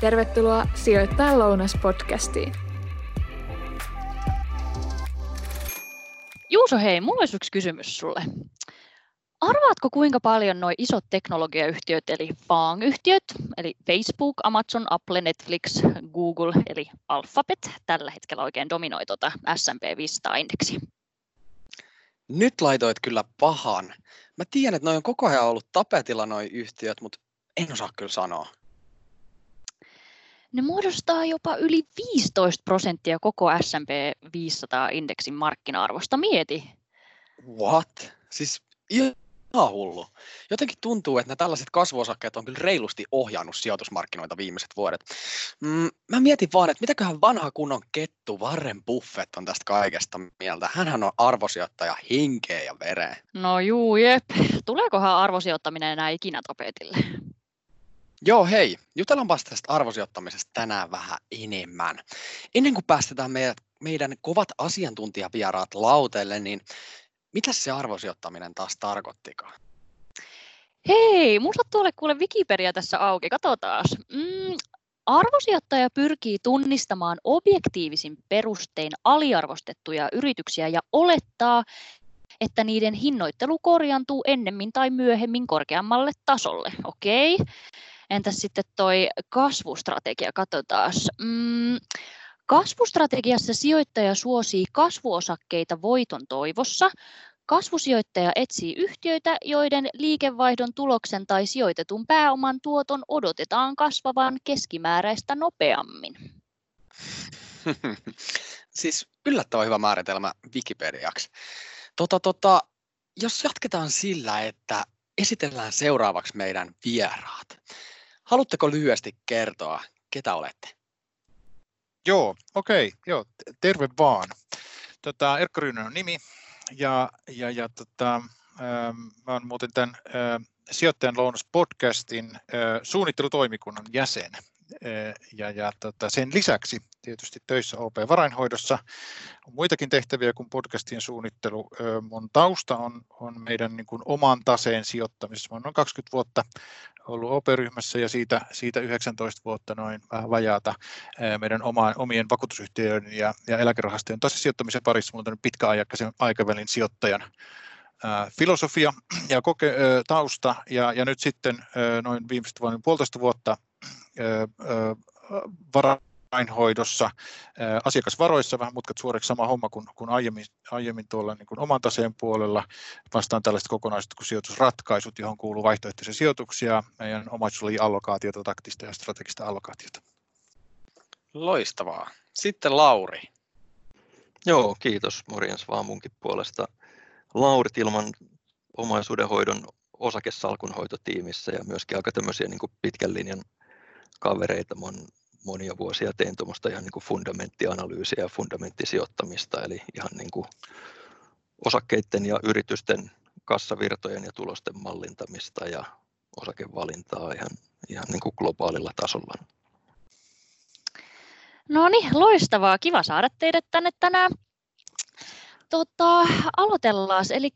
Tervetuloa Sijoittaa lounas-podcastiin. Juuso, hei, mulla olisi yksi kysymys sulle. Arvaatko kuinka paljon nuo isot teknologiayhtiöt eli FAANG-yhtiöt, eli Facebook, Amazon, Apple, Netflix, Google eli Alphabet tällä hetkellä oikein dominoi tuota S&P 500-indeksiä? Nyt laitoit kyllä pahan. Mä tiedän, että noin on koko ajan ollut tapetilla noin yhtiöt, mutta en osaa kyllä sanoa. Ne muodostaa jopa yli 15 prosenttia koko S&P 500-indeksin markkina-arvosta. Mieti. What? Siis ihan hullu. Jotenkin tuntuu, että nämä tällaiset kasvuosakkeet on kyllä reilusti ohjannut sijoitusmarkkinoita viimeiset vuodet. Mm, mä mietin vaan, että mitäköhän vanha kunnon kettu Warren Buffett on tästä kaikesta mieltä. Hänhän on arvosijoittaja henkeä ja vereen. No juu, jep. Tuleekohan arvosijoittaminen enää ikinä tapetille? Joo, hei. Jutellaanpas tästä arvosijoittamisesta tänään vähän enemmän. Ennen kuin päästetään meidät, meidän kovat asiantuntijavieraat lauteelle, niin mitä se arvosijoittaminen taas tarkoittikaan? Hei, mulla ole kuule Wikipedia tässä auki, katsotaan. Mm, arvosijoittaja pyrkii tunnistamaan objektiivisin perustein aliarvostettuja yrityksiä ja olettaa, että niiden hinnoittelu korjantuu ennemmin tai myöhemmin korkeammalle tasolle. Okei. Okay. Entäs sitten toi kasvustrategia, katsotaan. Mm, kasvustrategiassa sijoittaja suosii kasvuosakkeita voiton toivossa. Kasvusijoittaja etsii yhtiöitä, joiden liikevaihdon tuloksen tai sijoitetun pääoman tuoton odotetaan kasvavan keskimääräistä nopeammin. siis yllättävän hyvä määritelmä Wikipediaksi. Tota, tota, jos jatketaan sillä, että esitellään seuraavaksi meidän vieraat. Haluatteko lyhyesti kertoa, ketä olette? Joo, okei, okay, joo, terve vaan. Tota, Erkka Ryynen on nimi ja, ja, ja tota, ähm, olen muuten tämän äh, Sijoittajan lounas podcastin äh, suunnittelutoimikunnan jäsen. Ja, ja tota, sen lisäksi tietysti töissä OP-varainhoidossa. On muitakin tehtäviä kuin podcastien suunnittelu. Mun tausta on, on meidän niin kuin oman taseen sijoittamisessa. Mä noin 20 vuotta ollut OP-ryhmässä ja siitä, siitä 19 vuotta noin vähän vajaata meidän oma, omien vakuutusyhtiöiden ja, ja eläkerahastojen tasesijoittamisen parissa. Mulla on pitkäaikaisen aikavälin sijoittajan filosofia ja koke, tausta ja, ja nyt sitten noin viimeiset vuoden puolitoista vuotta vara, lainhoidossa, asiakasvaroissa vähän mutkat suoreksi sama homma kuin, kuin aiemmin, aiemmin tuolla niin kuin oman taseen puolella. Vastaan tällaiset kokonaisuudet kuin sijoitusratkaisut, johon kuuluu vaihtoehtoisia sijoituksia, meidän omaisuuslajin taktista ja strategista allokaatiota. Loistavaa. Sitten Lauri. Joo, kiitos. Morjens vaan munkin puolesta. Lauri Tilman omaisuudenhoidon osakesalkunhoitotiimissä ja myöskin aika tämmöisiä niin pitkän linjan kavereita. Mä monia vuosia tein tuommoista ihan niin kuin fundamenttianalyysiä ja fundamenttisijoittamista, eli ihan niin kuin osakkeiden ja yritysten kassavirtojen ja tulosten mallintamista ja osakevalintaa ihan, ihan niin kuin globaalilla tasolla. No niin, loistavaa. Kiva saada teidät tänne tänään Tota, aloitellaan. Eli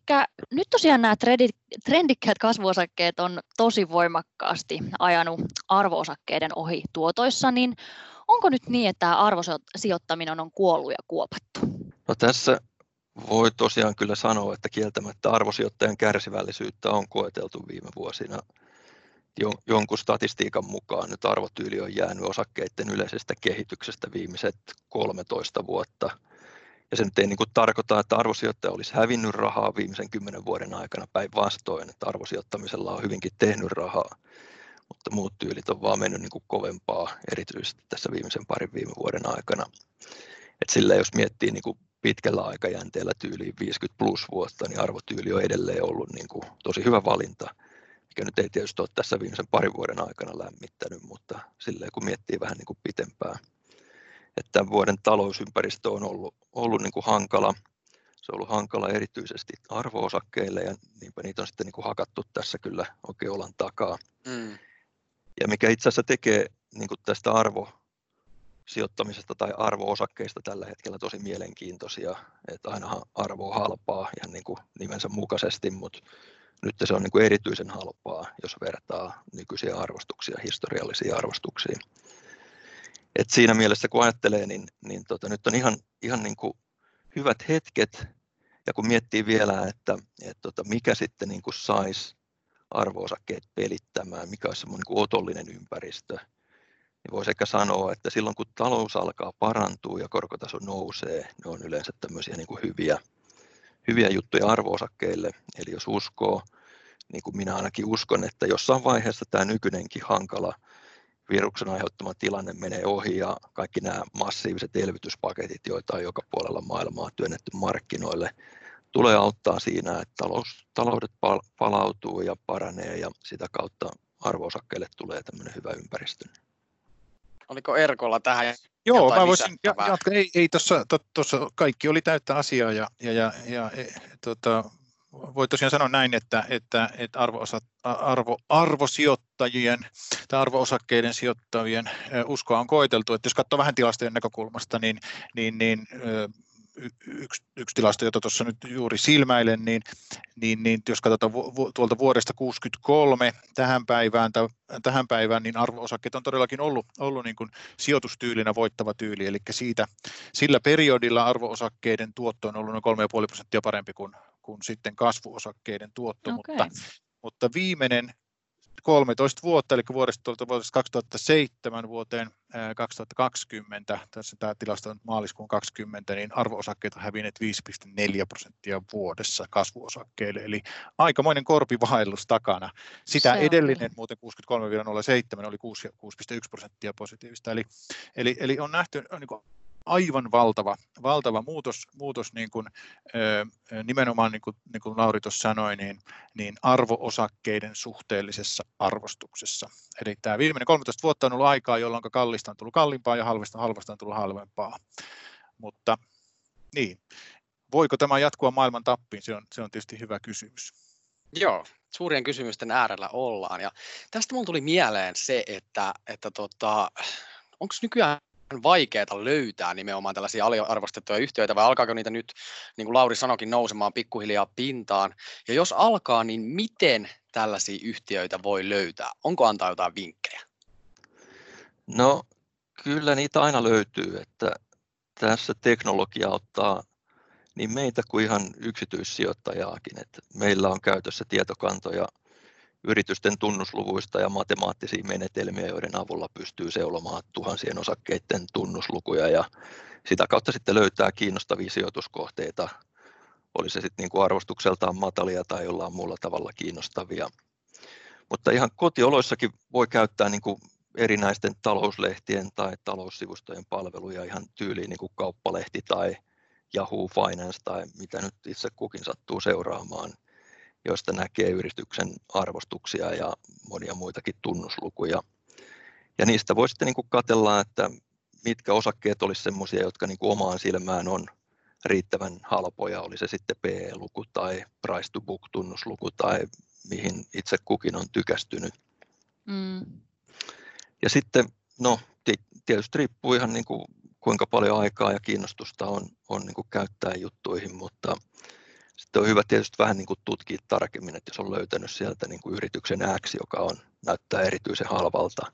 nyt tosiaan nämä trendikkäät kasvuosakkeet on tosi voimakkaasti ajanut arvoosakkeiden ohi tuotoissa, niin onko nyt niin, että tämä arvosijoittaminen on kuollut ja kuopattu? No tässä voi tosiaan kyllä sanoa, että kieltämättä arvosijoittajan kärsivällisyyttä on koeteltu viime vuosina. Jonkun statistiikan mukaan nyt arvotyyli on jäänyt osakkeiden yleisestä kehityksestä viimeiset 13 vuotta – ja se nyt ei niin kuin tarkoita, että arvosijoittaja olisi hävinnyt rahaa viimeisen kymmenen vuoden aikana päinvastoin, että arvosijoittamisella on hyvinkin tehnyt rahaa, mutta muut tyylit on vaan mennyt niin kuin kovempaa, erityisesti tässä viimeisen parin viime vuoden aikana. Et sillä jos miettii niin kuin pitkällä aikajänteellä tyyliin 50 plus vuotta, niin arvotyyli on edelleen ollut niin kuin tosi hyvä valinta, mikä nyt ei tietysti ole tässä viimeisen parin vuoden aikana lämmittänyt, mutta silleen kun miettii vähän niin kuin pitempään että tämän vuoden talousympäristö on ollut, ollut niin kuin hankala. Se on ollut hankala erityisesti arvoosakkeille ja niinpä niitä on sitten niin kuin hakattu tässä kyllä oikein olan takaa. Mm. Ja mikä itse asiassa tekee niin kuin tästä arvo sijoittamisesta tai arvoosakkeista tällä hetkellä tosi mielenkiintoisia, että ainahan arvo on halpaa ihan niin kuin nimensä mukaisesti, mutta nyt se on niin kuin erityisen halpaa, jos vertaa nykyisiä arvostuksia historiallisiin arvostuksiin. Et siinä mielessä kun ajattelee, niin, niin tota, nyt on ihan, ihan niin kuin hyvät hetket, ja kun miettii vielä, että, että tota, mikä sitten niin kuin saisi arvoosakkeet pelittämään, mikä olisi semmoinen niin otollinen ympäristö, niin voisi ehkä sanoa, että silloin kun talous alkaa parantua ja korkotaso nousee, ne on yleensä tämmöisiä niin kuin hyviä, hyviä juttuja arvoosakkeille. Eli jos uskoo, niin kuin minä ainakin uskon, että jossain vaiheessa tämä nykyinenkin hankala viruksen aiheuttama tilanne menee ohi ja kaikki nämä massiiviset elvytyspaketit, joita on joka puolella maailmaa työnnetty markkinoille, tulee auttaa siinä, että talous, taloudet palautuu ja paranee ja sitä kautta arvoosakkeille tulee tämmöinen hyvä ympäristö. Oliko Erkolla tähän Joo, mä voisin jatkaa. Ei, ei tuossa, kaikki oli täyttä asiaa ja, ja, ja, ja e, tota, voi tosiaan sanoa näin, että, että, että arvo, arvo, arvosijoittajien tai arvoosakkeiden sijoittajien uskoa on koeteltu. Että jos katsoo vähän tilastojen näkökulmasta, niin, niin, niin yksi, yksi tilasto, jota tuossa nyt juuri silmäilen, niin, niin, niin jos katsotaan tuolta vuodesta 1963 tähän päivään, tai, tähän päivään, niin arvoosakkeet on todellakin ollut, ollut niin kuin sijoitustyylinä voittava tyyli, eli siitä, sillä periodilla arvoosakkeiden tuotto on ollut noin 3,5 prosenttia parempi kuin, kuin sitten kasvuosakkeiden tuotto, okay. mutta, mutta viimeinen 13 vuotta, eli vuodesta, vuodesta 2007 vuoteen 2020, tässä tämä tilasto on maaliskuun 20, niin arvoosakkeet on hävinneet 5,4 prosenttia vuodessa kasvuosakkeille, eli aikamoinen korpivaellus takana. Sitä Se edellinen muuten 63,07 oli 6,1 prosenttia positiivista, eli, eli, eli on nähty niin kuin aivan valtava, valtava muutos, muutos niin kuin, nimenomaan niin kuin, niin kuin Lauri tuossa sanoi, niin, niin arvoosakkeiden suhteellisessa arvostuksessa. Eli tämä viimeinen 13 vuotta on ollut aikaa, jolloin kallista on tullut kalliimpaa ja halvasta, halvasta on tullut halvempaa. Mutta niin, voiko tämä jatkua maailman tappiin, se on, se on tietysti hyvä kysymys. Joo, suurien kysymysten äärellä ollaan. Ja tästä mun tuli mieleen se, että, että tota, onko nykyään vaikeaa löytää nimenomaan tällaisia aliarvostettuja yhtiöitä, vai alkaako niitä nyt, niin kuin Lauri sanokin, nousemaan pikkuhiljaa pintaan? Ja jos alkaa, niin miten tällaisia yhtiöitä voi löytää? Onko antaa jotain vinkkejä? No kyllä niitä aina löytyy, että tässä teknologia auttaa niin meitä kuin ihan yksityissijoittajaakin, että meillä on käytössä tietokantoja yritysten tunnusluvuista ja matemaattisia menetelmiä, joiden avulla pystyy seulomaan tuhansien osakkeiden tunnuslukuja ja sitä kautta sitten löytää kiinnostavia sijoituskohteita, oli se sitten niin arvostukseltaan matalia tai jollain muulla tavalla kiinnostavia. Mutta ihan kotioloissakin voi käyttää niin kuin erinäisten talouslehtien tai taloussivustojen palveluja ihan tyyliin niin kuin kauppalehti tai Yahoo Finance tai mitä nyt itse kukin sattuu seuraamaan – joista näkee yrityksen arvostuksia ja monia muitakin tunnuslukuja. Ja niistä voi sitten niin katella, että mitkä osakkeet olisi sellaisia, jotka niin kuin omaan silmään on riittävän halpoja, oli se sitten PE-luku tai price to book tunnusluku tai mihin itse kukin on tykästynyt. Mm. Ja sitten, no tietysti riippuu ihan niin kuin kuinka paljon aikaa ja kiinnostusta on, on niin kuin käyttää juttuihin, mutta sitten on hyvä tietysti vähän niin kuin tutkia tarkemmin, että jos on löytänyt sieltä niin kuin yrityksen X, joka on, näyttää erityisen halvalta,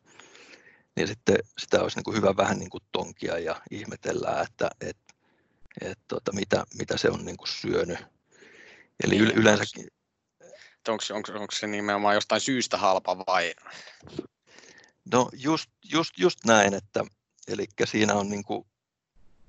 niin sitten sitä olisi niin kuin hyvä vähän niin kuin tonkia ja ihmetellä, että et, et, tota, mitä, mitä se on niin kuin syönyt. Eli niin, yleensäkin... Onko, onko, onko se nimenomaan jostain syystä halpa vai? No just, just, just näin, että eli siinä on niin kuin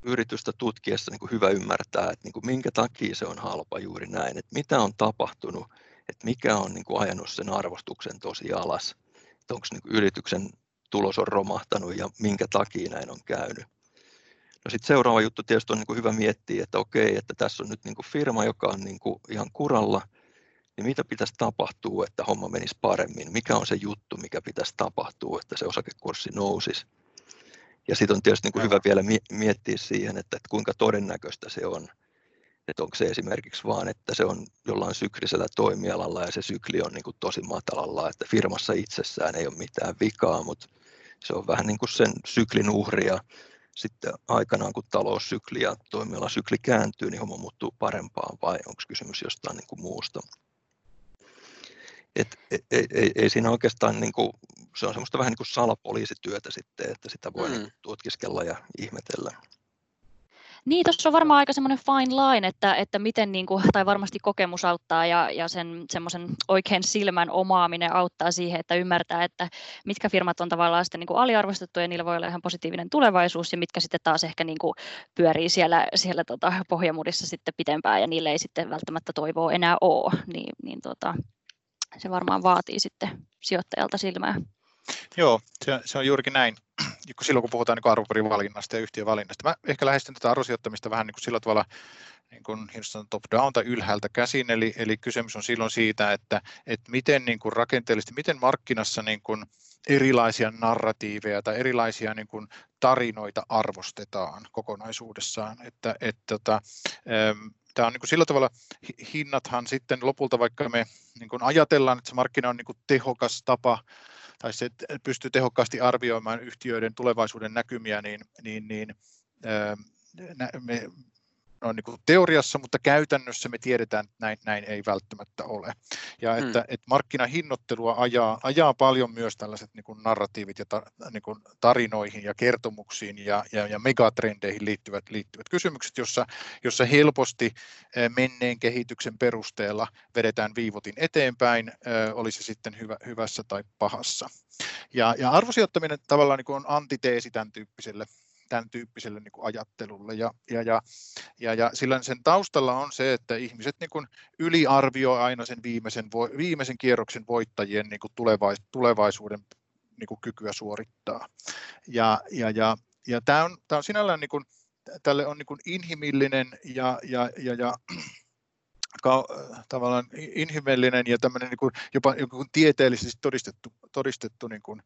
yritystä tutkiessa niin kuin hyvä ymmärtää, että niin kuin minkä takia se on halpa juuri näin, että mitä on tapahtunut, että mikä on niin kuin ajanut sen arvostuksen tosi alas, että onko niin kuin yrityksen tulos on romahtanut ja minkä takia näin on käynyt. No sitten seuraava juttu tietysti on niin kuin hyvä miettiä, että okei, että tässä on nyt niin kuin firma, joka on niin kuin ihan kuralla, niin mitä pitäisi tapahtua, että homma menisi paremmin? Mikä on se juttu, mikä pitäisi tapahtua, että se osakekurssi nousisi? Ja sitten on tietysti niin kuin hyvä vielä miettiä siihen, että, että kuinka todennäköistä se on. Että onko se esimerkiksi vaan, että se on jollain syklisellä toimialalla ja se sykli on niin kuin tosi matalalla, että firmassa itsessään ei ole mitään vikaa, mutta se on vähän niin kuin sen syklin uhri ja sitten aikanaan kun taloussykli ja toimialasykli kääntyy, niin homma muuttuu parempaan vai onko kysymys jostain niin kuin muusta. Et, ei, ei, ei siinä oikeastaan, niin kuin, se on semmoista vähän niin kuin salapoliisityötä sitten, että sitä voi mm. niin tutkiskella ja ihmetellä. Niin, tuossa on varmaan aika semmoinen fine line, että, että miten, niin kuin, tai varmasti kokemus auttaa ja, ja sen semmoisen oikein silmän omaaminen auttaa siihen, että ymmärtää, että mitkä firmat on tavallaan sitten niin kuin aliarvostettu ja niillä voi olla ihan positiivinen tulevaisuus ja mitkä sitten taas ehkä niin kuin pyörii siellä, siellä tota pohjamudissa sitten pitempään ja niille ei sitten välttämättä toivoa enää ole, niin, niin tota, varmaan vaatii sitten sijoittajalta silmää. Joo, se, se on juurikin näin. Silloin kun puhutaan niin arvoparin ja yhtiövalinnasta, mä ehkä lähestyn tätä arvosijoittamista vähän niin kuin sillä tavalla niin kuin top-down tai ylhäältä käsin, eli, eli kysymys on silloin siitä, että, että miten niin kuin rakenteellisesti, miten markkinassa niin kuin erilaisia narratiiveja tai erilaisia niin kuin tarinoita arvostetaan kokonaisuudessaan. Että, että, tota, tämä on niin kuin sillä tavalla, hinnathan sitten lopulta, vaikka me niin kuin ajatellaan, että se markkina on niin kuin tehokas tapa tai se pystyy tehokkaasti arvioimaan yhtiöiden tulevaisuuden näkymiä, niin, niin, niin me, no, niin kuin teoriassa, mutta käytännössä me tiedetään, että näin, näin ei välttämättä ole. Ja että, hmm. että markkinahinnoittelua ajaa, ajaa paljon myös tällaiset niin kuin narratiivit ja ta, niin kuin tarinoihin ja kertomuksiin ja, ja, ja megatrendeihin liittyvät, liittyvät kysymykset, jossa, jossa helposti menneen kehityksen perusteella vedetään viivotin eteenpäin, oli se sitten hyvä, hyvässä tai pahassa. Ja, ja arvosijoittaminen tavallaan niin kuin on antiteesi tämän tyyppiselle tämän tyyppiselle niin kuin ajattelulle. Ja, ja, ja, ja, ja sillä sen taustalla on se, että ihmiset niin kuin yliarvioi aina sen viimeisen, viimeisen kierroksen voittajien niin kuin tulevais, tulevaisuuden niin kuin kykyä suorittaa. Ja, ja, ja, ja tämä, on, tämä on sinällään niin kuin, tälle on niin kuin inhimillinen ja, ja, ja, ja tavallaan inhimillinen ja tämmöinen niin kuin, jopa joku tieteellisesti todistettu, todistettu niin kuin,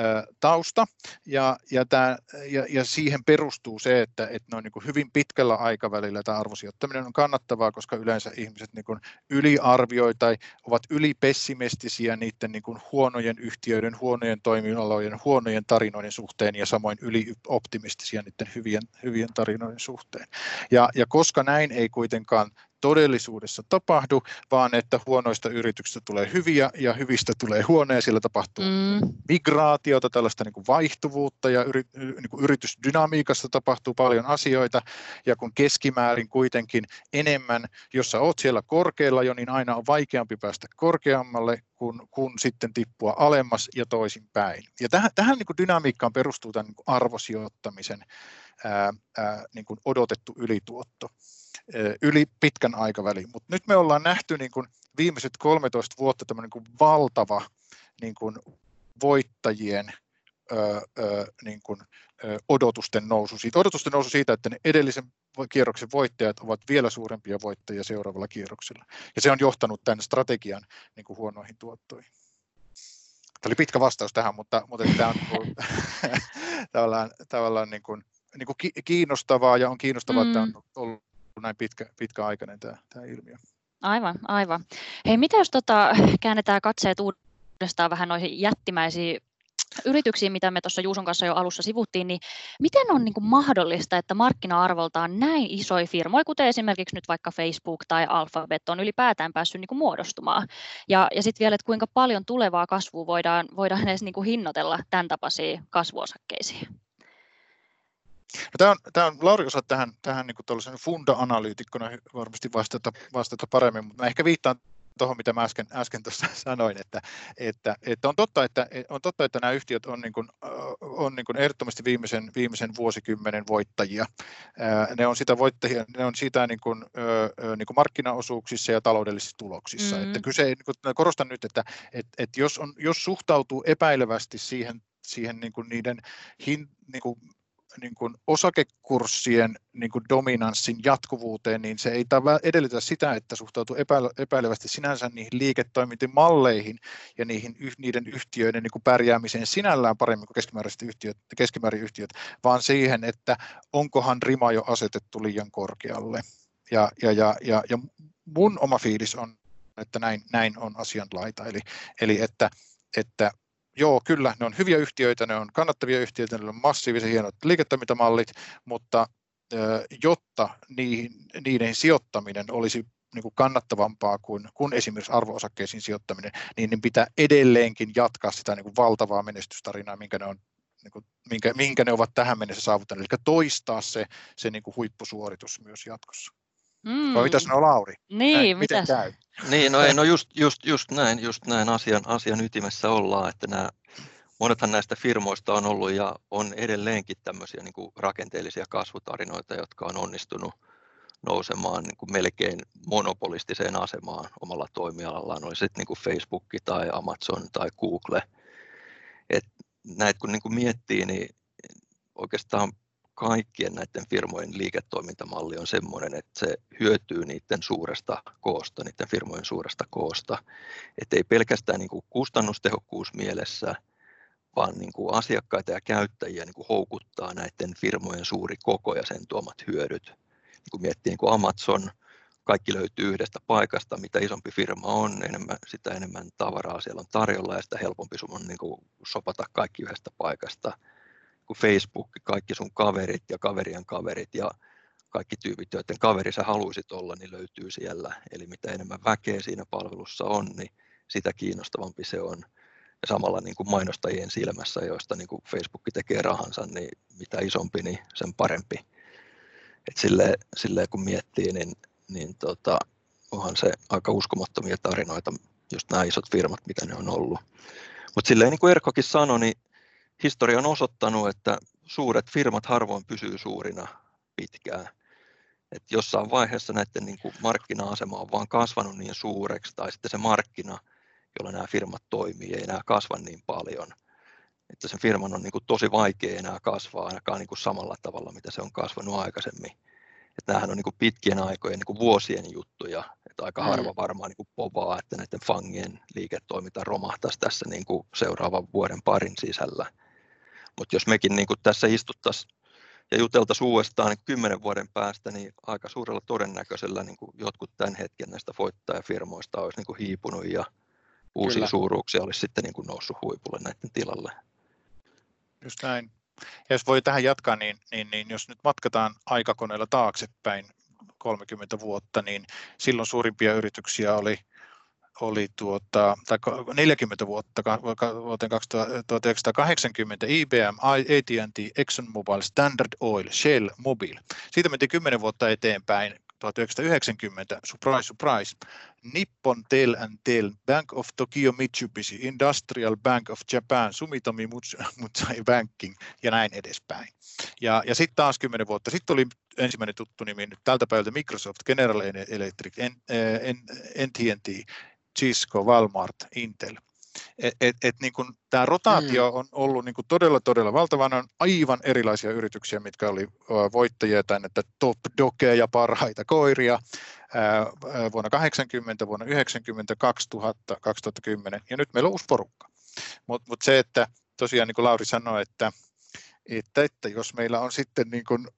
ä, tausta. Ja, ja, tämä, ja, ja siihen perustuu se, että, että noin niin kuin hyvin pitkällä aikavälillä tämä arvosijoittaminen on kannattavaa, koska yleensä ihmiset niin kuin yliarvioi tai ovat ylipessimistisiä niiden niin kuin huonojen yhtiöiden, huonojen toimialojen, huonojen tarinoiden suhteen ja samoin ylioptimistisia niiden hyvien, hyvien tarinoiden suhteen. Ja, ja koska näin ei kuitenkaan todellisuudessa tapahdu, vaan että huonoista yrityksistä tulee hyviä ja hyvistä tulee huonoja. Siellä tapahtuu mm. migraatiota, tällaista niin kuin vaihtuvuutta ja yri, niin kuin yritysdynamiikassa tapahtuu paljon asioita. Ja kun keskimäärin kuitenkin enemmän, jos sä oot siellä korkealla jo, niin aina on vaikeampi päästä korkeammalle kun, kun sitten tippua alemmas ja toisinpäin. Ja tähän, tähän niin kuin dynamiikkaan perustuu tämän niin kuin arvosijoittamisen ää, ää, niin kuin odotettu ylituotto yli pitkän aikavälin. Mutta nyt me ollaan nähty niin kuin viimeiset 13 vuotta tämmöinen niin kuin valtava niin kuin voittajien ö, ö, niin kuin, ö, odotusten nousu. Siitä, odotusten nousu siitä, että ne edellisen kierroksen voittajat ovat vielä suurempia voittajia seuraavalla kierroksella. Ja se on johtanut tämän strategian niin kuin huonoihin tuottoihin. Tämä oli pitkä vastaus tähän, mutta, mutta tämä on niin kuin, tavallaan, tavallaan niin kuin, niin kuin kiinnostavaa ja on kiinnostavaa, mm. että on ollut näin pitkä, pitkäaikainen tämä, tämä ilmiö. Aivan, aivan. Hei, mitä jos tota, käännetään katseet uudestaan vähän noihin jättimäisiin yrityksiin, mitä me tuossa Juuson kanssa jo alussa sivuttiin, niin miten on niin kuin mahdollista, että markkina-arvoltaan näin isoja firmoja, kuten esimerkiksi nyt vaikka Facebook tai Alphabet, on ylipäätään päässyt niin kuin muodostumaan? Ja, ja sitten vielä, että kuinka paljon tulevaa kasvua voidaan, voidaan edes niin kuin hinnoitella tämän tapaisiin kasvuosakkeisiin? No, tämä, on, tämä on, Lauri osaa tähän, tähän niin funda-analyytikkona varmasti vastata, vastata paremmin, mutta mä ehkä viittaan tuohon, mitä mä äsken, äsken tuossa sanoin, että, että, että, on, totta, että on totta, että nämä yhtiöt on, niin kuin, on niin kuin ehdottomasti viimeisen, viimeisen vuosikymmenen voittajia. Ne on sitä voittajia, ne on sitä niin kuin, niin kuin markkinaosuuksissa ja taloudellisissa tuloksissa. Mm. Että kyse, niin kuin, korostan nyt, että, että, että jos, on, jos suhtautuu epäilevästi siihen, siihen niin kuin niiden hin, niin kuin niin kuin osakekurssien niin kuin dominanssin jatkuvuuteen, niin se ei edellytä sitä, että suhtautuu epäilevästi sinänsä niihin liiketoimintamalleihin ja niihin, niiden yhtiöiden niin kuin pärjäämiseen sinällään paremmin kuin keskimääräiset yhtiöt, keskimäärin yhtiöt, vaan siihen, että onkohan rima jo asetettu liian korkealle. Ja, ja, ja, ja, ja mun oma fiilis on, että näin, näin on asianlaita, eli, eli että, että joo, kyllä, ne on hyviä yhtiöitä, ne on kannattavia yhtiöitä, ne on massiivisen hienot liiketoimintamallit, mutta jotta niiden sijoittaminen olisi niin kuin kannattavampaa kuin, kuin esimerkiksi arvoosakkeisiin sijoittaminen, niin, niin pitää edelleenkin jatkaa sitä niin kuin valtavaa menestystarinaa, minkä ne on niin kuin, minkä, minkä ne ovat tähän mennessä saavuttaneet, eli toistaa se, se niin kuin huippusuoritus myös jatkossa. Mm. Vai mitä sanoo Lauri? Niin, Näin, miten käy? Niin, no ei, no just, just, just näin, just näin asian, asian ytimessä ollaan, että nämä, monethan näistä firmoista on ollut ja on edelleenkin tämmöisiä niin kuin rakenteellisia kasvutarinoita, jotka on onnistunut nousemaan niin kuin melkein monopolistiseen asemaan omalla toimialallaan, oli sitten niin Facebook tai Amazon tai Google. Et näitä kun niin kuin miettii, niin oikeastaan kaikkien näiden firmojen liiketoimintamalli on sellainen, että se hyötyy niiden suuresta koosta, niiden firmojen suuresta koosta. Että ei pelkästään niin kuin kustannustehokkuus mielessä, vaan niin kuin asiakkaita ja käyttäjiä niin kuin houkuttaa näiden firmojen suuri koko ja sen tuomat hyödyt. Niin kuin miettii niin kuin Amazon, kaikki löytyy yhdestä paikasta, mitä isompi firma on, enemmän, sitä enemmän tavaraa siellä on tarjolla ja sitä helpompi sun on niin kuin sopata kaikki yhdestä paikasta kuin Facebook, kaikki sun kaverit ja kaverien kaverit ja kaikki tyypit, joiden kaveri sä haluaisit olla, niin löytyy siellä. Eli mitä enemmän väkeä siinä palvelussa on, niin sitä kiinnostavampi se on. Ja samalla niin kuin mainostajien silmässä, joista niin kuin Facebook tekee rahansa, niin mitä isompi, niin sen parempi. Et silleen, silleen kun miettii, niin, niin tota, onhan se aika uskomattomia tarinoita, just nämä isot firmat, mitä ne on ollut. Mutta silleen niin kuin Erkokin sanoi, niin historia on osoittanut, että suuret firmat harvoin pysyy suurina pitkään. Et jossain vaiheessa näiden niin kuin markkina-asema on vaan kasvanut niin suureksi, tai sitten se markkina, jolla nämä firmat toimii, ei enää kasva niin paljon. Että sen firman on niin kuin tosi vaikea enää kasvaa ainakaan niin kuin samalla tavalla, mitä se on kasvanut aikaisemmin. Että nämähän on niin kuin pitkien aikojen, niin kuin vuosien juttuja, että aika mm. harva varmaan niin kuin povaa, että näiden fangien liiketoiminta romahtaisi tässä niin kuin seuraavan vuoden parin sisällä. Mutta jos mekin niin kuin tässä istuttaisiin ja juteltaisiin uudestaan niin kymmenen vuoden päästä, niin aika suurella todennäköisellä niin kuin jotkut tämän hetken näistä voittajafirmoista olisi niin kuin hiipunut ja uusia Kyllä. suuruuksia olisi sitten niin kuin noussut huipulle näiden tilalle. Just näin. Ja jos voi tähän jatkaa, niin, niin, niin jos nyt matkataan aikakoneella taaksepäin 30 vuotta, niin silloin suurimpia yrityksiä oli oli tuota, tai 40 vuotta vuoteen 1980 IBM, AT&T, ExxonMobil, Standard Oil, Shell, Mobil. Siitä mentiin 10 vuotta eteenpäin 1990, surprise, surprise, Nippon Tel and Tel, Bank of Tokyo Mitsubishi, Industrial Bank of Japan, Sumitomi Mutsai Banking ja näin edespäin. Ja, ja sitten taas 10 vuotta sitten oli ensimmäinen tuttu nimi nyt tältä päivältä Microsoft, General Electric, NTT, Cisco, Walmart, Intel. Et, et, et niin kun tämä rotaatio mm. on ollut niin kun todella, todella valtavan. On aivan erilaisia yrityksiä, mitkä oli voittajia tai että top dogeja, parhaita koiria ää, vuonna 80, vuonna 90, 2000, 2010 ja nyt meillä on uusi porukka. Mutta mut se, että tosiaan niin kuin Lauri sanoi, että että, että jos meillä on sitten, niin kuin,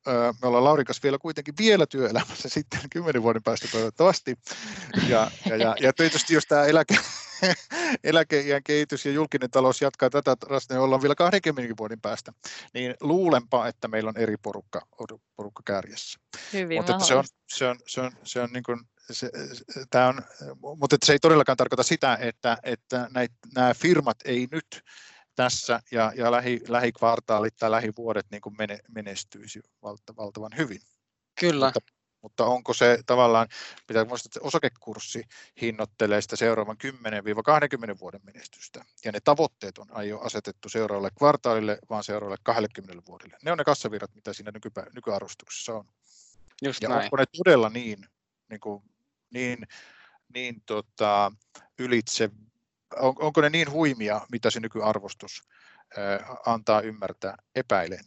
me ollaan Laurikas vielä kuitenkin vielä työelämässä sitten kymmenen vuoden päästä toivottavasti, ja, ja, ja, ja tietysti jos tämä eläke, eläkeiän kehitys ja julkinen talous jatkaa tätä rastia, ollaan vielä 20 vuoden päästä, niin luulenpa, että meillä on eri porukka, porukka kärjessä. Hyvin mutta se on, se on, se on, se on niin kuin, se, tämä on, mutta se ei todellakaan tarkoita sitä, että, että näitä, nämä firmat ei nyt tässä ja, ja lähi, lähikvartaalit tai lähivuodet niin kuin menestyisi valtavan hyvin. Kyllä. Mutta, mutta onko se tavallaan, pitää muistaa, että osakekurssi hinnoittelee sitä seuraavan 10-20 vuoden menestystä. Ja ne tavoitteet on aio asetettu seuraavalle kvartaalille, vaan seuraavalle 20 vuodelle. Ne on ne kassavirrat, mitä siinä nyky, nykyarvostuksessa on. Just ja näin. onko ne todella niin, niin, kuin, niin, niin tota, ylitse on, onko ne niin huimia, mitä se nykyarvostus antaa ymmärtää, epäilen.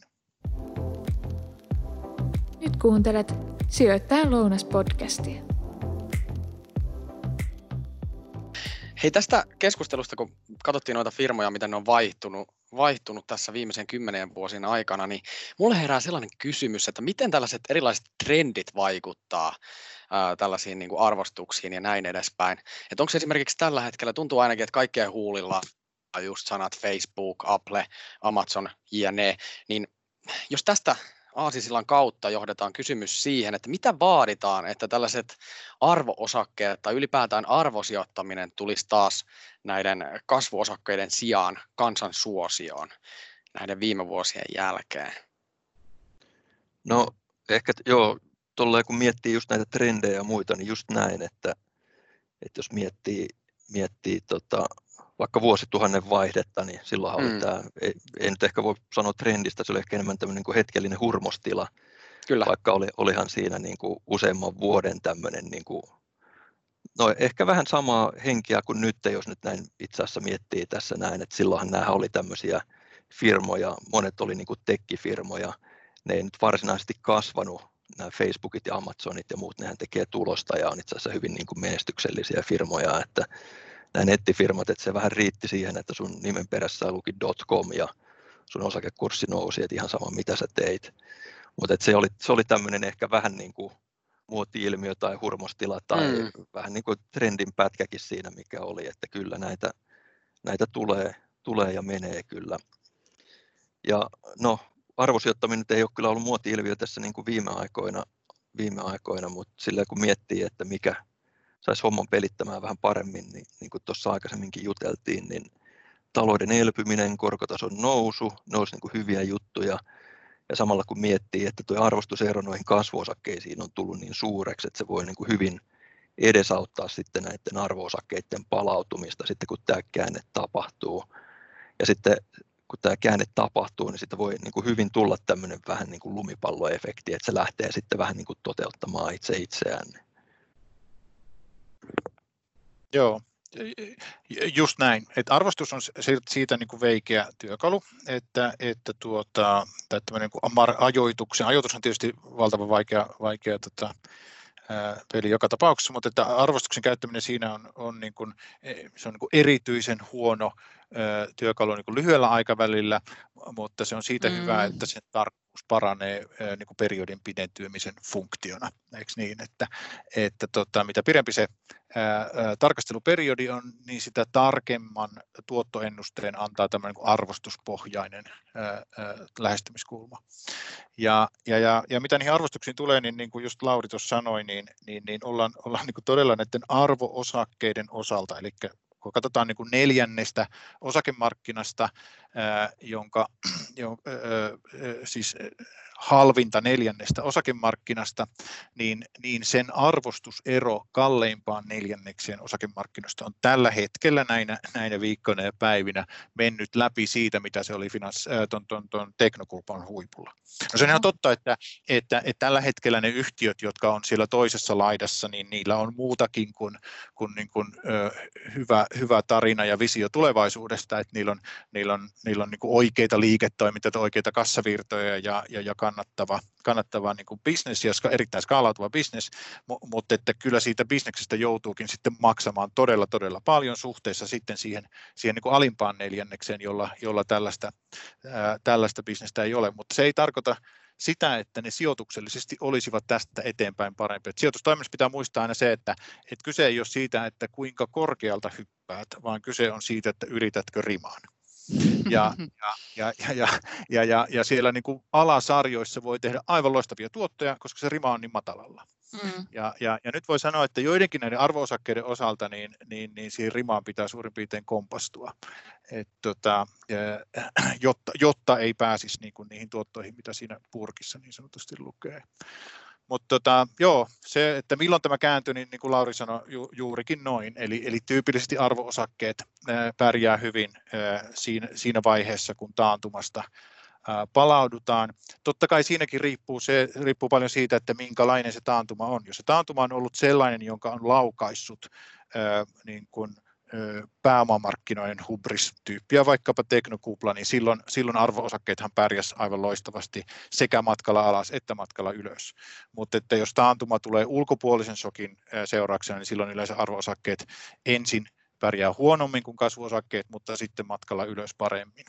Nyt kuuntelet Sijoittajan lounas-podcastia. Hei tästä keskustelusta, kun katsottiin noita firmoja, miten ne on vaihtunut, vaihtunut tässä viimeisen kymmenen vuosien aikana, niin mulle herää sellainen kysymys, että miten tällaiset erilaiset trendit vaikuttaa ää, tällaisiin niin kuin arvostuksiin ja näin edespäin. Että onko esimerkiksi tällä hetkellä, tuntuu ainakin, että kaikkien huulilla just sanat Facebook, Apple, Amazon, jne, niin jos tästä aasisillan kautta johdetaan kysymys siihen, että mitä vaaditaan, että tällaiset arvoosakkeet tai ylipäätään arvosijoittaminen tulisi taas näiden kasvuosakkeiden sijaan kansan suosioon näiden viime vuosien jälkeen? No ehkä joo, tolleen kun miettii just näitä trendejä ja muita, niin just näin, että, että jos miettii, miettii tota, vuosituhannen vaihdetta, niin silloin mm. oli tämä, ei, ei, nyt ehkä voi sanoa trendistä, se oli ehkä enemmän tämmöinen niin hetkellinen hurmostila, Kyllä. vaikka oli, olihan siinä niin kuin useamman vuoden tämmöinen, niin kuin, no ehkä vähän samaa henkiä kuin nyt, jos nyt näin itse asiassa miettii tässä näin, että silloinhan nämä oli tämmöisiä firmoja, monet oli niin kuin tekkifirmoja, ne ei nyt varsinaisesti kasvanut, nämä Facebookit ja Amazonit ja muut, nehän tekee tulosta ja on itse asiassa hyvin niin kuin menestyksellisiä firmoja, että nämä nettifirmat, että se vähän riitti siihen, että sun nimen perässä luki .com ja sun osakekurssi nousi, että ihan sama mitä sä teit. Mutta se oli, se oli tämmöinen ehkä vähän niin kuin muoti-ilmiö tai hurmostila tai mm. vähän niin kuin trendin pätkäkin siinä, mikä oli, että kyllä näitä, näitä tulee, tulee ja menee kyllä. Ja no, arvosijoittaminen ei ole kyllä ollut muoti-ilmiö tässä niin kuin viime aikoina, viime aikoina, mutta sillä kun miettii, että mikä, saisi homman pelittämään vähän paremmin, niin, niin kuin tuossa aikaisemminkin juteltiin, niin talouden elpyminen, korkotason nousu, nousi niin kuin hyviä juttuja, ja samalla kun miettii, että tuo arvostusero noihin kasvuosakkeisiin on tullut niin suureksi, että se voi niin kuin hyvin edesauttaa sitten näiden arvoosakkeiden palautumista sitten kun tämä käänne tapahtuu. Ja sitten kun tämä käänne tapahtuu, niin sitten voi niin kuin hyvin tulla tämmöinen vähän niin kuin lumipalloefekti, että se lähtee sitten vähän niin kuin toteuttamaan itse itseään. Joo, just näin. Et arvostus on siitä niin kuin veikeä työkalu, että, että tuota, niin kuin ajoituksen, ajoitus on tietysti valtavan vaikea, vaikea tota, peli joka tapauksessa, mutta että arvostuksen käyttäminen siinä on, on, niin kuin, e, se on niin kuin erityisen huono työkalu niin kuin lyhyellä aikavälillä, mutta se on siitä mm. hyvä, että sen tarkkuus paranee niin kuin periodin pidentymisen funktiona. Eikö niin, että, että tota, mitä pidempi se ää, tarkasteluperiodi on, niin sitä tarkemman tuottoennusteen antaa tämmöinen niin arvostuspohjainen ää, ää, lähestymiskulma. Ja, ja, ja, ja mitä niihin arvostuksiin tulee, niin, niin kuin just Lauri tuossa sanoi, niin, niin, niin ollaan, ollaan niin kuin todella näiden arvoosakkeiden osalta, eli kun katsotaan niin kuin neljännestä osakemarkkinasta, jonka, jonka siis halvinta neljännestä osakemarkkinasta, niin, niin sen arvostusero kalleimpaan neljännekseen osakemarkkinoista on tällä hetkellä näinä, näinä viikkoina ja päivinä mennyt läpi siitä, mitä se oli finans, äh, ton, ton, ton teknokulpan huipulla. No se on ihan totta, että, että, että tällä hetkellä ne yhtiöt, jotka on siellä toisessa laidassa, niin niillä on muutakin kuin, kuin, niin kuin ö, hyvä, hyvä tarina ja visio tulevaisuudesta, että niillä on, niillä on, niillä on niin kuin oikeita liiketoimintoja, oikeita kassavirtoja ja, ja, ja kannattava, kannattava niin kuin business ja erittäin skaalautuva business, mutta että kyllä siitä bisneksestä joutuukin sitten maksamaan todella, todella paljon suhteessa sitten siihen, siihen niin kuin alimpaan neljännekseen, jolla, jolla tällaista, ää, tällaista bisnestä ei ole, mutta se ei tarkoita sitä, että ne sijoituksellisesti olisivat tästä eteenpäin parempia. Sijoitustoiminnassa pitää muistaa aina se, että, että kyse ei ole siitä, että kuinka korkealta hyppäät, vaan kyse on siitä, että yritätkö rimaan. Ja, ja, ja, ja, ja, ja, ja siellä niin kuin alasarjoissa voi tehdä aivan loistavia tuottoja, koska se rima on niin matalalla. Mm. Ja, ja, ja nyt voi sanoa, että joidenkin näiden arvoosakkeiden osalta niin, niin, niin siihen rimaan pitää suurin piirtein kompastua, Et, tota, jotta, jotta ei pääsisi niin kuin niihin tuottoihin, mitä siinä purkissa niin sanotusti lukee. Mutta tota, joo, se, että milloin tämä kääntyi, niin, niin kuin Lauri sanoi, ju, juurikin noin. Eli, eli tyypillisesti arvoosakkeet ää, pärjää hyvin ää, siinä, siinä vaiheessa, kun taantumasta ää, palaudutaan. Totta kai siinäkin riippuu, se, riippuu paljon siitä, että minkälainen se taantuma on. Jos se taantuma on ollut sellainen, jonka on laukaissut ää, niin kuin, pääomamarkkinoiden hubris-tyyppiä, vaikkapa teknokupla, niin silloin, silloin arvoosakkeethan pärjäs aivan loistavasti sekä matkalla alas että matkalla ylös. Mutta että jos taantuma tulee ulkopuolisen shokin seurauksena, niin silloin yleensä arvoosakkeet ensin pärjää huonommin kuin kasvuosakkeet, mutta sitten matkalla ylös paremmin.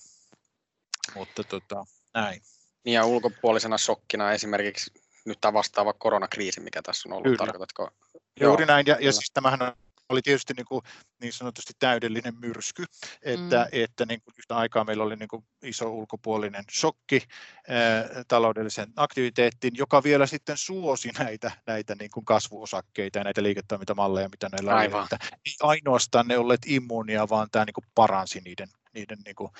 Mutta tota, näin. Niin ja ulkopuolisena shokkina esimerkiksi nyt tämä vastaava koronakriisi, mikä tässä on ollut, Kyllä. tarkoitatko? Juuri Joo. näin, ja, ja siis tämähän on oli tietysti niin, kuin, niin sanotusti täydellinen myrsky, että, mm. että niin kuin yhtä aikaa meillä oli niin kuin iso ulkopuolinen shokki ää, taloudellisen aktiviteettiin, joka vielä sitten suosi näitä, näitä niin kuin kasvuosakkeita ja näitä liiketoimintamalleja, mitä näillä Aivan. oli. Että ei ainoastaan ne olleet immuunia, vaan tämä niin kuin paransi niiden, niiden niin kuin,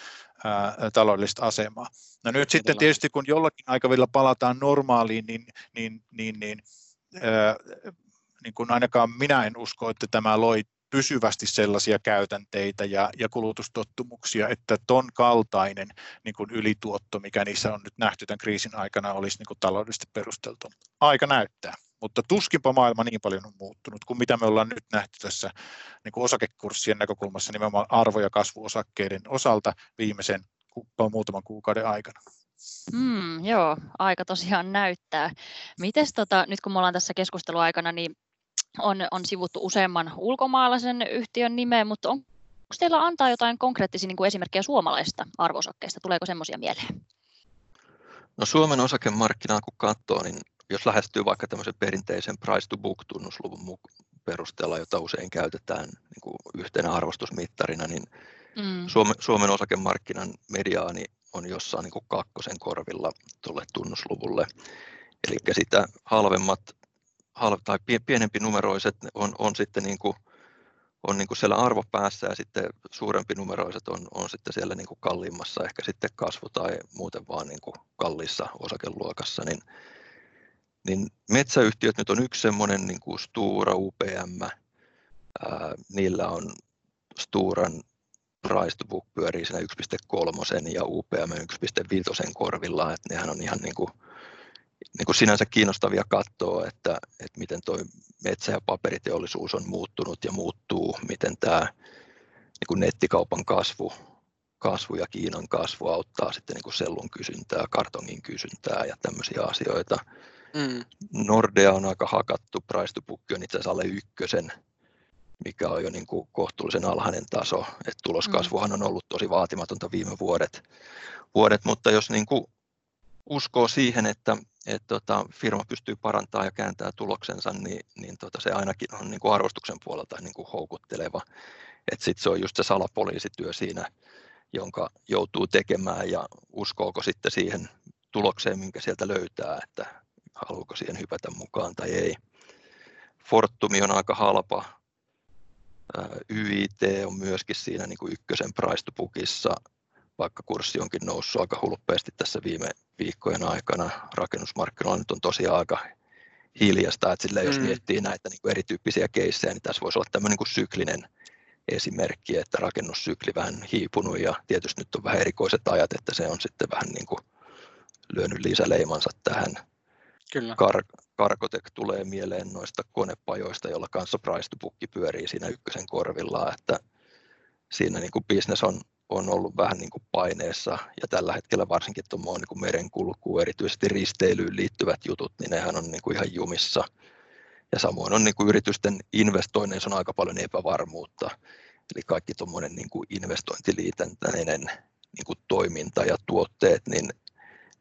ää, taloudellista asemaa. No nyt sitten tietysti kun jollakin aikavälillä palataan normaaliin, niin, niin, niin, niin ää, niin kuin ainakaan minä en usko, että tämä loi pysyvästi sellaisia käytänteitä ja, ja kulutustottumuksia, että ton kaltainen niin kuin ylituotto, mikä niissä on nyt nähty tämän kriisin aikana, olisi niin kuin taloudellisesti perusteltu. Aika näyttää, mutta tuskinpa maailma niin paljon on muuttunut kuin mitä me ollaan nyt nähty tässä niin kuin osakekurssien näkökulmassa nimenomaan arvo- ja kasvuosakkeiden osalta viimeisen muutaman kuukauden aikana. Mm, joo, aika tosiaan näyttää. Mites tota, nyt kun me ollaan tässä keskusteluaikana, niin on, on sivuttu useamman ulkomaalaisen yhtiön nimeä, mutta on, onko teillä antaa jotain konkreettisia niin kuin esimerkkejä suomalaisista arvosokkeista? Tuleeko semmoisia mieleen? No Suomen osakemarkkinaa kun katsoo, niin jos lähestyy vaikka tämmöisen perinteisen price to book tunnusluvun perusteella, jota usein käytetään niin kuin yhtenä arvostusmittarina, niin mm. Suomen, Suomen osakemarkkinan mediaani on jossain niin kuin kakkosen korvilla tuolle tunnusluvulle. Eli sitä halvemmat tai pienempi numeroiset on, on sitten niin kuin, on niin kuin siellä arvopäässä ja sitten suurempi numeroiset on, on sitten siellä niin kuin kalliimmassa, ehkä sitten kasvu tai muuten vaan niin kuin kalliissa osakeluokassa, niin, niin metsäyhtiöt nyt on yksi semmoinen niin kuin Stura, UPM, ää, niillä on Sturan price to book pyörii siinä 1.3 ja UPM 1.5 korvilla, että nehän on ihan niin kuin niin kuin sinänsä kiinnostavia katsoa, että, että miten tuo metsä- ja paperiteollisuus on muuttunut ja muuttuu, miten tämä niin kuin nettikaupan kasvu, kasvu ja Kiinan kasvu auttaa sitten niin kuin sellun kysyntää, kartongin kysyntää ja tämmöisiä asioita. Mm. Nordea on aika hakattu, price to book on itse asiassa alle ykkösen, mikä on jo niin kuin kohtuullisen alhainen taso. Et tuloskasvuhan on ollut tosi vaatimatonta viime vuodet, vuodet mutta jos niin kuin uskoo siihen, että, että tota, firma pystyy parantamaan ja kääntää tuloksensa, niin, niin tota, se ainakin on niin kuin arvostuksen puolelta niin kuin houkutteleva. Sitten se on just se salapoliisityö siinä, jonka joutuu tekemään ja uskooko sitten siihen tulokseen, minkä sieltä löytää, että haluuko siihen hypätä mukaan tai ei. Fortumi on aika halpa. YIT on myöskin siinä niin kuin ykkösen price vaikka kurssi onkin noussut aika hulppeasti tässä viime viikkojen aikana. Rakennusmarkkinoilla nyt on tosiaan aika hiljasta, että sille, jos mm. miettii näitä niin kuin erityyppisiä keissejä, niin tässä voisi olla tämmöinen niin kuin syklinen esimerkki, että rakennussykli vähän hiipunut ja tietysti nyt on vähän erikoiset ajat, että se on sitten vähän niin kuin lyönyt lisäleimansa tähän. Kyllä. Kar- Karkotek tulee mieleen noista konepajoista, joilla kanssa price to book pyörii siinä ykkösen korvilla, että siinä niin kuin business on on ollut vähän niin kuin paineessa ja tällä hetkellä varsinkin tuommoinen niin merenkulku, erityisesti risteilyyn liittyvät jutut, niin nehän on niin kuin ihan jumissa. Ja samoin on niin kuin yritysten investoinneissa on aika paljon epävarmuutta. Eli kaikki tuommoinen niin kuin investointiliitäntäinen niin kuin toiminta ja tuotteet, niin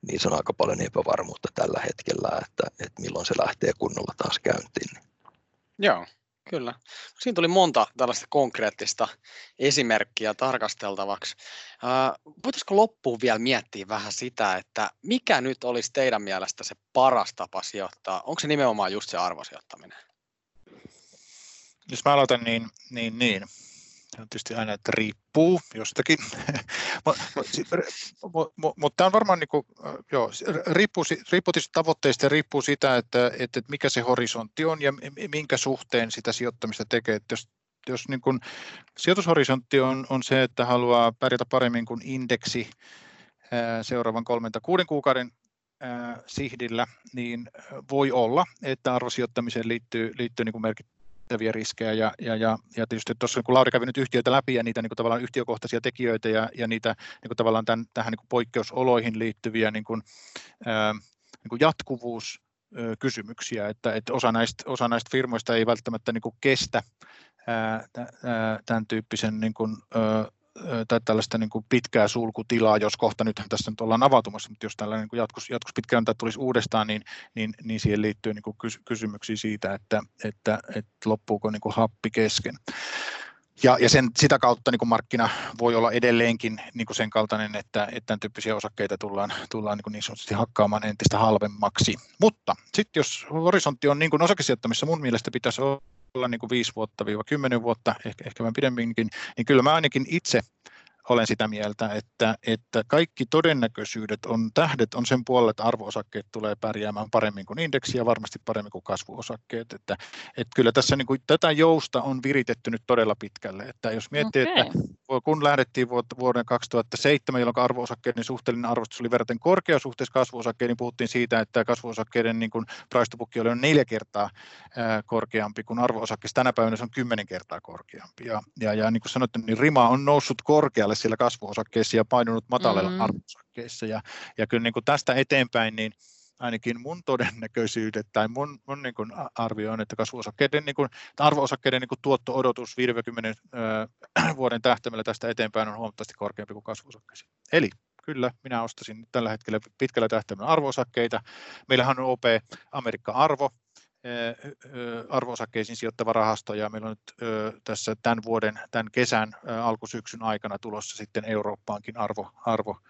niissä on aika paljon epävarmuutta tällä hetkellä, että, että milloin se lähtee kunnolla taas käyntiin. Joo, Kyllä. Siinä tuli monta tällaista konkreettista esimerkkiä tarkasteltavaksi. voitaisiko loppuun vielä miettiä vähän sitä, että mikä nyt olisi teidän mielestä se paras tapa sijoittaa? Onko se nimenomaan just se arvosijoittaminen? Jos mä aloitan, niin, niin, niin se on tietysti aina, että riippuu jostakin, mutta tämä on varmaan, niin kuin, joo, riippuu, riippuu tavoitteista ja riippuu siitä, että, että mikä se horisontti on ja minkä suhteen sitä sijoittamista tekee. Että jos jos niin kuin, sijoitushorisontti on, on se, että haluaa pärjätä paremmin kuin indeksi ää, seuraavan kolmen tai kuuden kuukauden ää, sihdillä, niin voi olla, että arvosijoittamiseen liittyy, liittyy niin kuin merkittävä merkittäviä riskejä. Ja, ja, ja, ja tietysti tuossa kun Lauri kävi nyt yhtiöitä läpi ja niitä niin kuin tavallaan yhtiökohtaisia tekijöitä ja, ja niitä niin kuin tavallaan tämän, tähän niin kuin poikkeusoloihin liittyviä niin kuin, ää, niin kuin jatkuvuus kysymyksiä, että, että osa, näistä, osa näistä firmoista ei välttämättä niin kuin kestä ää, tämän tyyppisen niin kuin, ää, tai tällaista niin kuin pitkää sulkutilaa, jos kohta nythän tässä nyt ollaan avautumassa, mutta jos tällainen niin jatkus, jatkus pitkään tai tulisi uudestaan, niin, niin, niin siihen liittyy niin kuin kysymyksiä siitä, että, että, että loppuuko niin kuin happi kesken. Ja, ja sen, sitä kautta niin kuin markkina voi olla edelleenkin niin kuin sen kaltainen, että, että tämän tyyppisiä osakkeita tullaan, tullaan niin, kuin niin sanotusti hakkaamaan entistä halvemmaksi. Mutta sitten jos horisontti on niin kuin mun mielestä pitäisi olla niin kuin 5 vuotta viiva 10 vuotta, ehkä, ehkä vähän pidemminkin, niin kyllä mä ainakin itse olen sitä mieltä, että, että kaikki todennäköisyydet on, tähdet on sen puolella, että arvoosakkeet tulee pärjäämään paremmin kuin indeksi ja varmasti paremmin kuin kasvuosakkeet. Että, että kyllä tässä niin kuin, tätä jousta on viritetty nyt todella pitkälle. Että jos miettii, okay. että kun lähdettiin vuoden 2007, jolloin arvoosakkeiden suhteellinen arvostus oli verraten korkea suhteessa kasvuosakkeiden, niin puhuttiin siitä, että kasvuosakkeiden niin price to book oli neljä kertaa ää, korkeampi kuin arvoosakkeissa. Tänä päivänä se on kymmenen kertaa korkeampi. Ja, ja, ja niin kuin sanottu, niin rima on noussut korkealle siellä kasvuosakkeissa ja painunut matalalle mm. arvoosakkeissa. Ja, ja kyllä niin kuin tästä eteenpäin, niin ainakin mun todennäköisyydet tai mun, mun niin kuin arvio on, että kasvuosakkeiden, niin kuin, arvoosakkeiden niin kuin tuotto-odotus 50 äh, vuoden tähtäimellä tästä eteenpäin on huomattavasti korkeampi kuin kasvuosakkeisiin. Eli kyllä, minä ostasin tällä hetkellä pitkällä tähtäimellä arvoosakkeita. Meillähän on OP Amerikka-arvo, arvoosakkeisiin sijoittava rahasto ja meillä on nyt tässä tämän vuoden, tämän kesän alkusyksyn aikana tulossa sitten Eurooppaankin arvo, arvo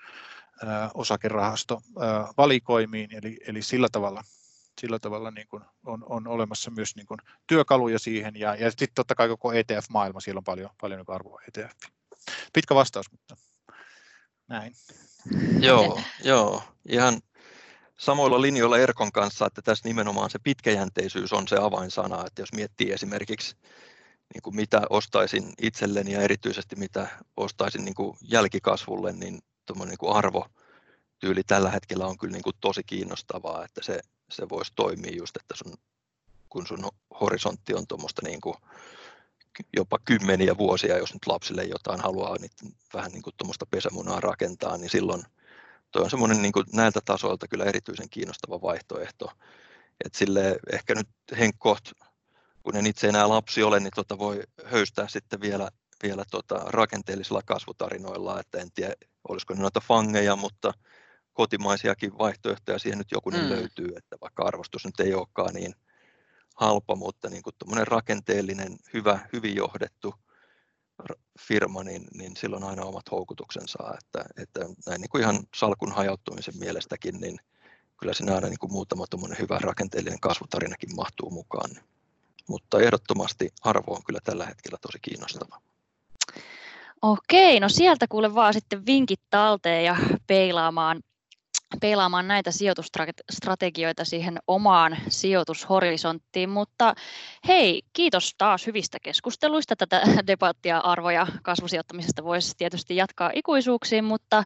osakerahasto valikoimiin, eli, eli sillä tavalla, sillä tavalla niin kuin on, on olemassa myös niin kuin työkaluja siihen, ja, ja sitten totta kai koko ETF-maailma, siellä on paljon, paljon niin arvoa ETF. Pitkä vastaus, mutta näin. Joo, joo, ihan samoilla linjoilla Erkon kanssa, että tässä nimenomaan se pitkäjänteisyys on se avainsana, että jos miettii esimerkiksi niin kuin mitä ostaisin itselleni ja erityisesti mitä ostaisin niin kuin jälkikasvulle, niin niin kuin arvotyyli tällä hetkellä on kyllä niin kuin tosi kiinnostavaa, että se, se voisi toimia just, että sun, kun sun horisontti on tuommoista niin kuin jopa kymmeniä vuosia, jos nyt lapsille jotain haluaa niin vähän niin kuin tuommoista pesämunaa rakentaa, niin silloin – tuo on semmoinen niin näiltä tasoilta kyllä erityisen kiinnostava vaihtoehto. Et sille ehkä nyt Henkkoht, kun en itse enää lapsi ole, niin tota voi höystää sitten vielä, vielä tota rakenteellisilla kasvutarinoilla, että en tiedä olisiko ne noita fangeja, mutta kotimaisiakin vaihtoehtoja siihen nyt joku mm. löytyy, että vaikka arvostus nyt ei olekaan niin halpa, mutta niin kuin rakenteellinen, hyvä, hyvin johdettu firma, niin, niin silloin aina omat houkutuksensa, että, että näin niin kuin ihan salkun hajauttumisen mielestäkin, niin kyllä siinä aina niin kuin muutama hyvä rakenteellinen kasvutarinakin mahtuu mukaan. Mutta ehdottomasti arvo on kyllä tällä hetkellä tosi kiinnostava. Okei, no sieltä kuule vaan sitten vinkit talteen ja peilaamaan peilaamaan näitä sijoitusstrategioita siihen omaan sijoitushorisonttiin, mutta hei, kiitos taas hyvistä keskusteluista. Tätä debattia arvoja kasvusijoittamisesta voisi tietysti jatkaa ikuisuuksiin, mutta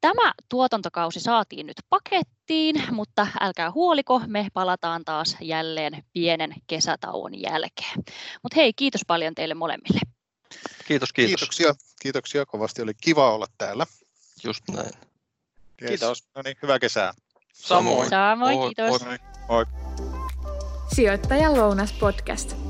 tämä tuotantokausi saatiin nyt pakettiin, mutta älkää huoliko, me palataan taas jälleen pienen kesätauon jälkeen. Mutta hei, kiitos paljon teille molemmille. Kiitos, kiitos. Kiitoksia, kiitoksia kovasti. Oli kiva olla täällä. Just näin. Yes. Kiitos. No niin, hyvää kesää. Samoin. Samoin, kiitos. Moi. Moi. Sijoittajan lounas podcast.